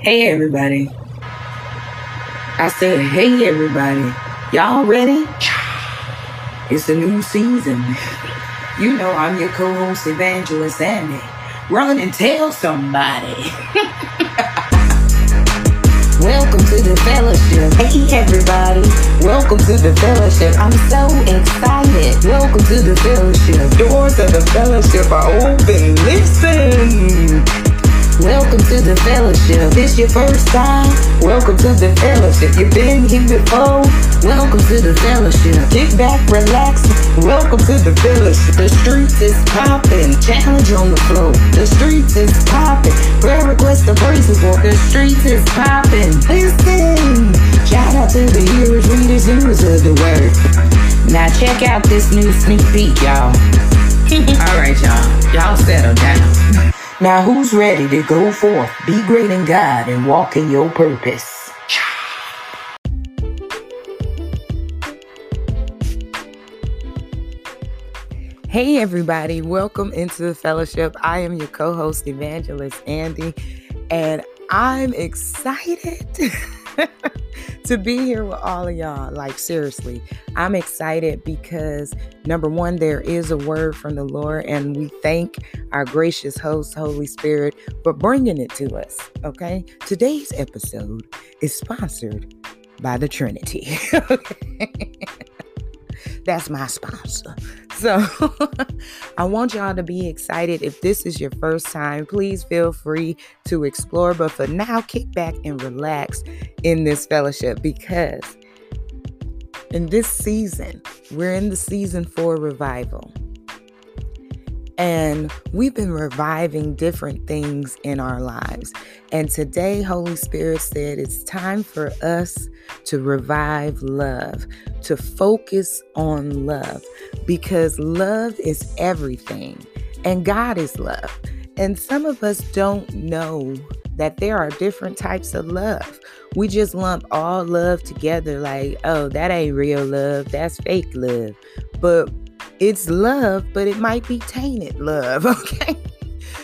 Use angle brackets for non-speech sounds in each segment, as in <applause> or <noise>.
Hey everybody. I said, hey everybody. Y'all ready? It's a new season. You know I'm your co-host Evangelist Andy. Run and tell somebody. <laughs> Welcome to the fellowship. Hey everybody. Welcome to the fellowship. I'm so excited. Welcome to the fellowship. Doors of the fellowship are open. Listen. Welcome to the fellowship. This your first time? Welcome to the fellowship. You've been here before? Welcome to the fellowship. Kick back, relax. Welcome to the fellowship. The streets is popping. Challenge on the floor. The streets is popping. Prayer request the praise report. The streets is popping. Listen. Shout out to the hearers, readers, doers of the word. Now check out this new sneak peek, y'all. <laughs> All right, y'all. Y'all settle down. Now, who's ready to go forth, be great in God, and walk in your purpose? Hey, everybody, welcome into the fellowship. I am your co host, Evangelist Andy, and I'm excited. <laughs> to be here with all of y'all. Like, seriously, I'm excited because number one, there is a word from the Lord, and we thank our gracious host, Holy Spirit, for bringing it to us. Okay. Today's episode is sponsored by the Trinity. <laughs> That's my sponsor. So <laughs> I want y'all to be excited. If this is your first time, please feel free to explore. But for now, kick back and relax in this fellowship because in this season, we're in the season for revival. And we've been reviving different things in our lives. And today, Holy Spirit said it's time for us to revive love, to focus on love, because love is everything. And God is love. And some of us don't know that there are different types of love. We just lump all love together like, oh, that ain't real love, that's fake love. But it's love, but it might be tainted love, <laughs> okay?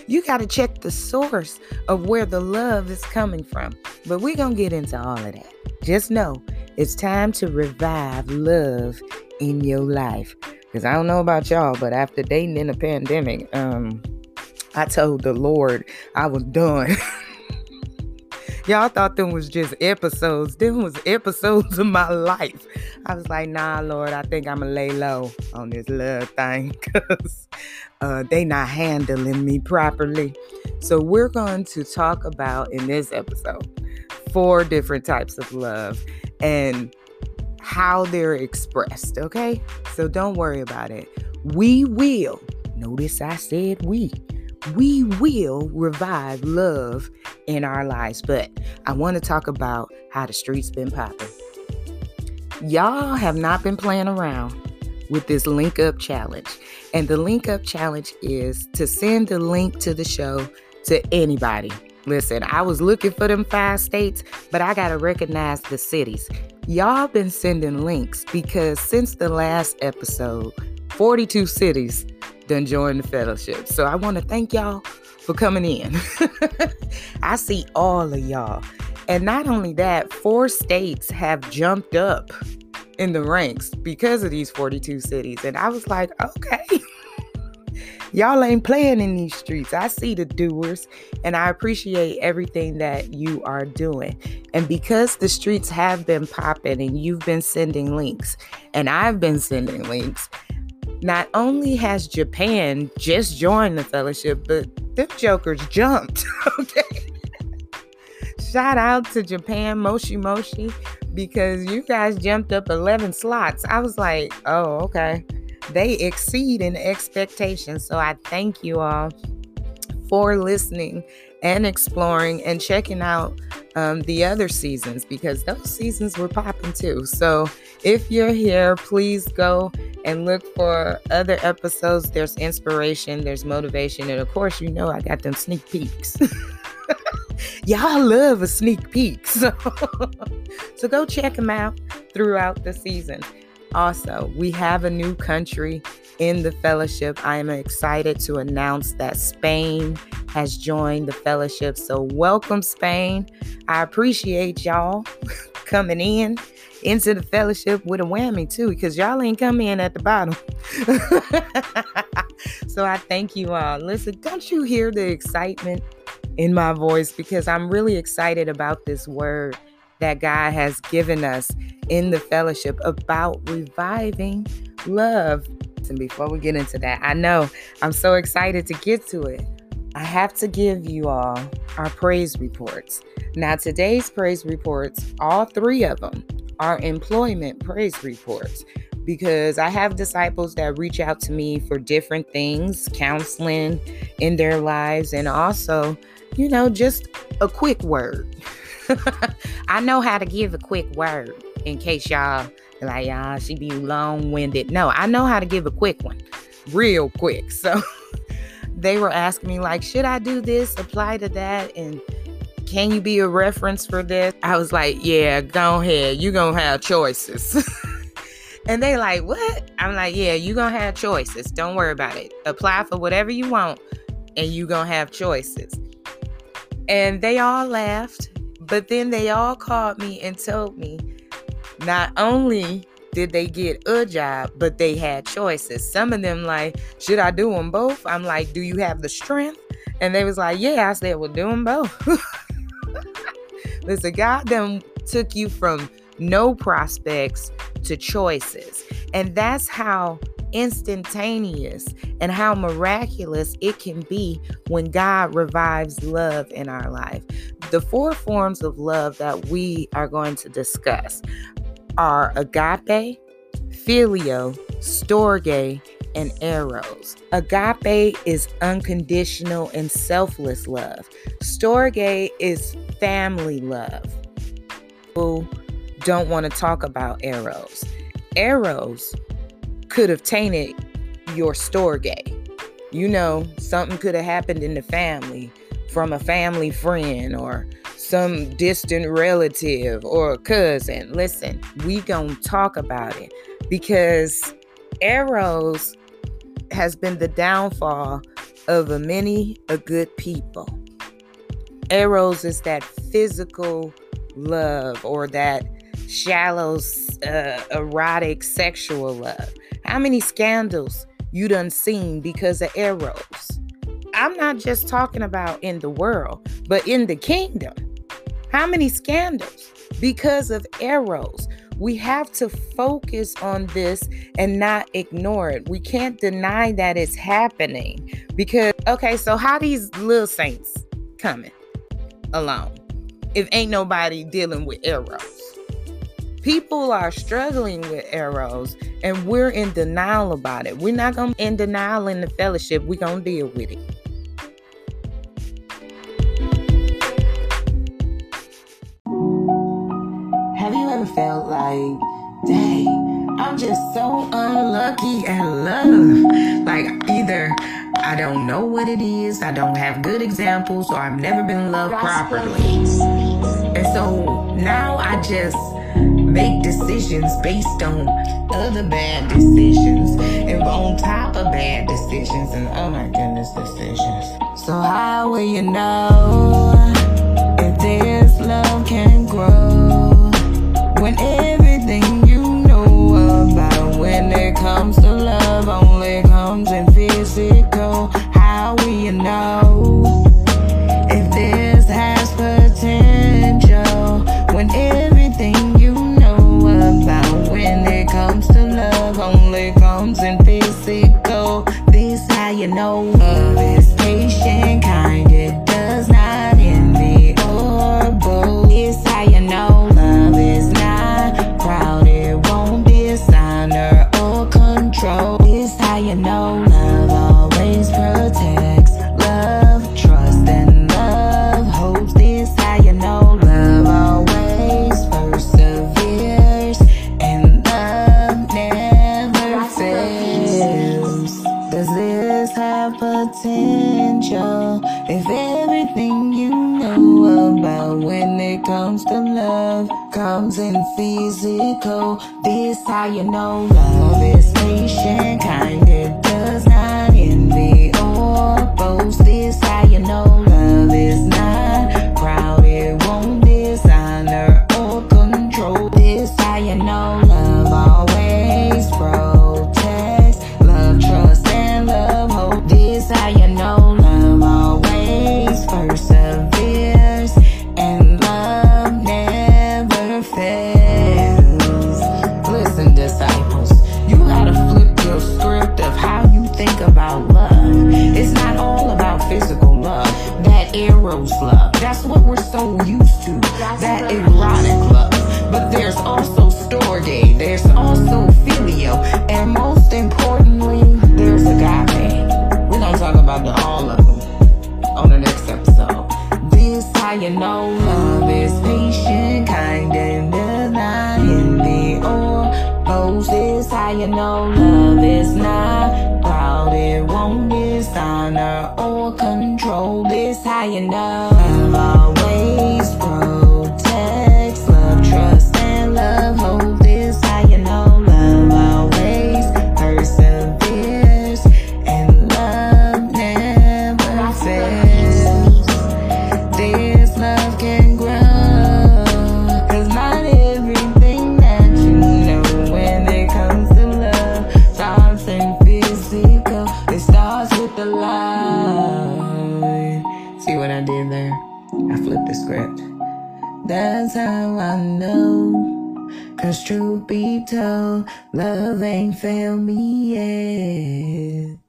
You got to check the source of where the love is coming from. But we're going to get into all of that. Just know it's time to revive love in your life. Because I don't know about y'all, but after dating in the pandemic, um, I told the Lord I was done. <laughs> Y'all thought them was just episodes. Them was episodes of my life. I was like, nah, Lord, I think I'ma lay low on this love thing because uh, they not handling me properly. So we're going to talk about in this episode four different types of love and how they're expressed. Okay, so don't worry about it. We will. Notice I said we we will revive love in our lives. But I want to talk about how the streets been popping. Y'all have not been playing around with this link up challenge. And the link up challenge is to send a link to the show to anybody. Listen, I was looking for them five states, but I got to recognize the cities. Y'all been sending links because since the last episode, 42 cities done joined the fellowship. So I want to thank y'all for coming in. <laughs> I see all of y'all. And not only that, four states have jumped up in the ranks because of these 42 cities. And I was like, okay. <laughs> Y'all ain't playing in these streets. I see the doers and I appreciate everything that you are doing. And because the streets have been popping and you've been sending links and I've been sending links, not only has Japan just joined the fellowship, but them jokers jumped. <laughs> okay. Shout out to Japan, Moshi Moshi, because you guys jumped up 11 slots. I was like, oh, okay. They exceed in expectations. So I thank you all for listening and exploring and checking out um, the other seasons because those seasons were popping too. So if you're here, please go and look for other episodes. There's inspiration, there's motivation, and of course, you know I got them sneak peeks. <laughs> Y'all love a sneak peek. <laughs> So, so go check them out throughout the season. Also, we have a new country in the fellowship. I am excited to announce that Spain has joined the fellowship. So, welcome, Spain. I appreciate y'all <laughs> coming in into the fellowship with a whammy too, because y'all ain't come in at the bottom. <laughs> so I thank you all. Listen, don't you hear the excitement in my voice? Because I'm really excited about this word that God has given us in the fellowship about reviving love. And before we get into that, I know I'm so excited to get to it. I have to give you all our praise reports. Now, today's praise reports, all three of them, are employment praise reports because I have disciples that reach out to me for different things, counseling in their lives, and also, you know, just a quick word. <laughs> <laughs> I know how to give a quick word in case y'all like, y'all, she be long winded. No, I know how to give a quick one, real quick. So <laughs> they were asking me, like, should I do this, apply to that? And can you be a reference for this? I was like, yeah, go ahead. You're going to have choices. <laughs> and they like, what? I'm like, yeah, you're going to have choices. Don't worry about it. Apply for whatever you want and you're going to have choices. And they all laughed, but then they all called me and told me not only did they get a job, but they had choices. Some of them like, should I do them both? I'm like, do you have the strength? And they was like, yeah. I said, well, do them both. <laughs> Listen, God then took you from no prospects to choices. And that's how instantaneous and how miraculous it can be when God revives love in our life. The four forms of love that we are going to discuss are agape, phileo, storge, and eros. Agape is unconditional and selfless love. Storge is family love. Who don't want to talk about eros. Eros could have tainted your storge. You know, something could have happened in the family from a family friend or some distant relative or cousin. Listen, we gonna talk about it because eros has been the downfall of a many a good people. Eros is that physical love or that shallow, uh, erotic, sexual love. How many scandals you done seen because of Eros? I'm not just talking about in the world, but in the kingdom. How many scandals? Because of eros? We have to focus on this and not ignore it. We can't deny that it's happening because, okay, so how these little saints coming alone if ain't nobody dealing with eros? People are struggling with eros and we're in denial about it. We're not going to in denial in the fellowship. We're going to deal with it. Like, dang, I'm just so unlucky at love. Like, either I don't know what it is, I don't have good examples, or I've never been loved properly. And so now I just make decisions based on other bad decisions and on top of bad decisions and oh my goodness decisions. So how will you know only Know love is patient, kind. It does not envy There's also phileo. And most importantly, there's agape. We're gonna talk about the, all of them on the next episode. This how you know love is patient, kind, and denying the or this how you know love is not proud. It won't dishonor or control. This how you know That's how I know. Cause truth be told, love ain't failed me yet.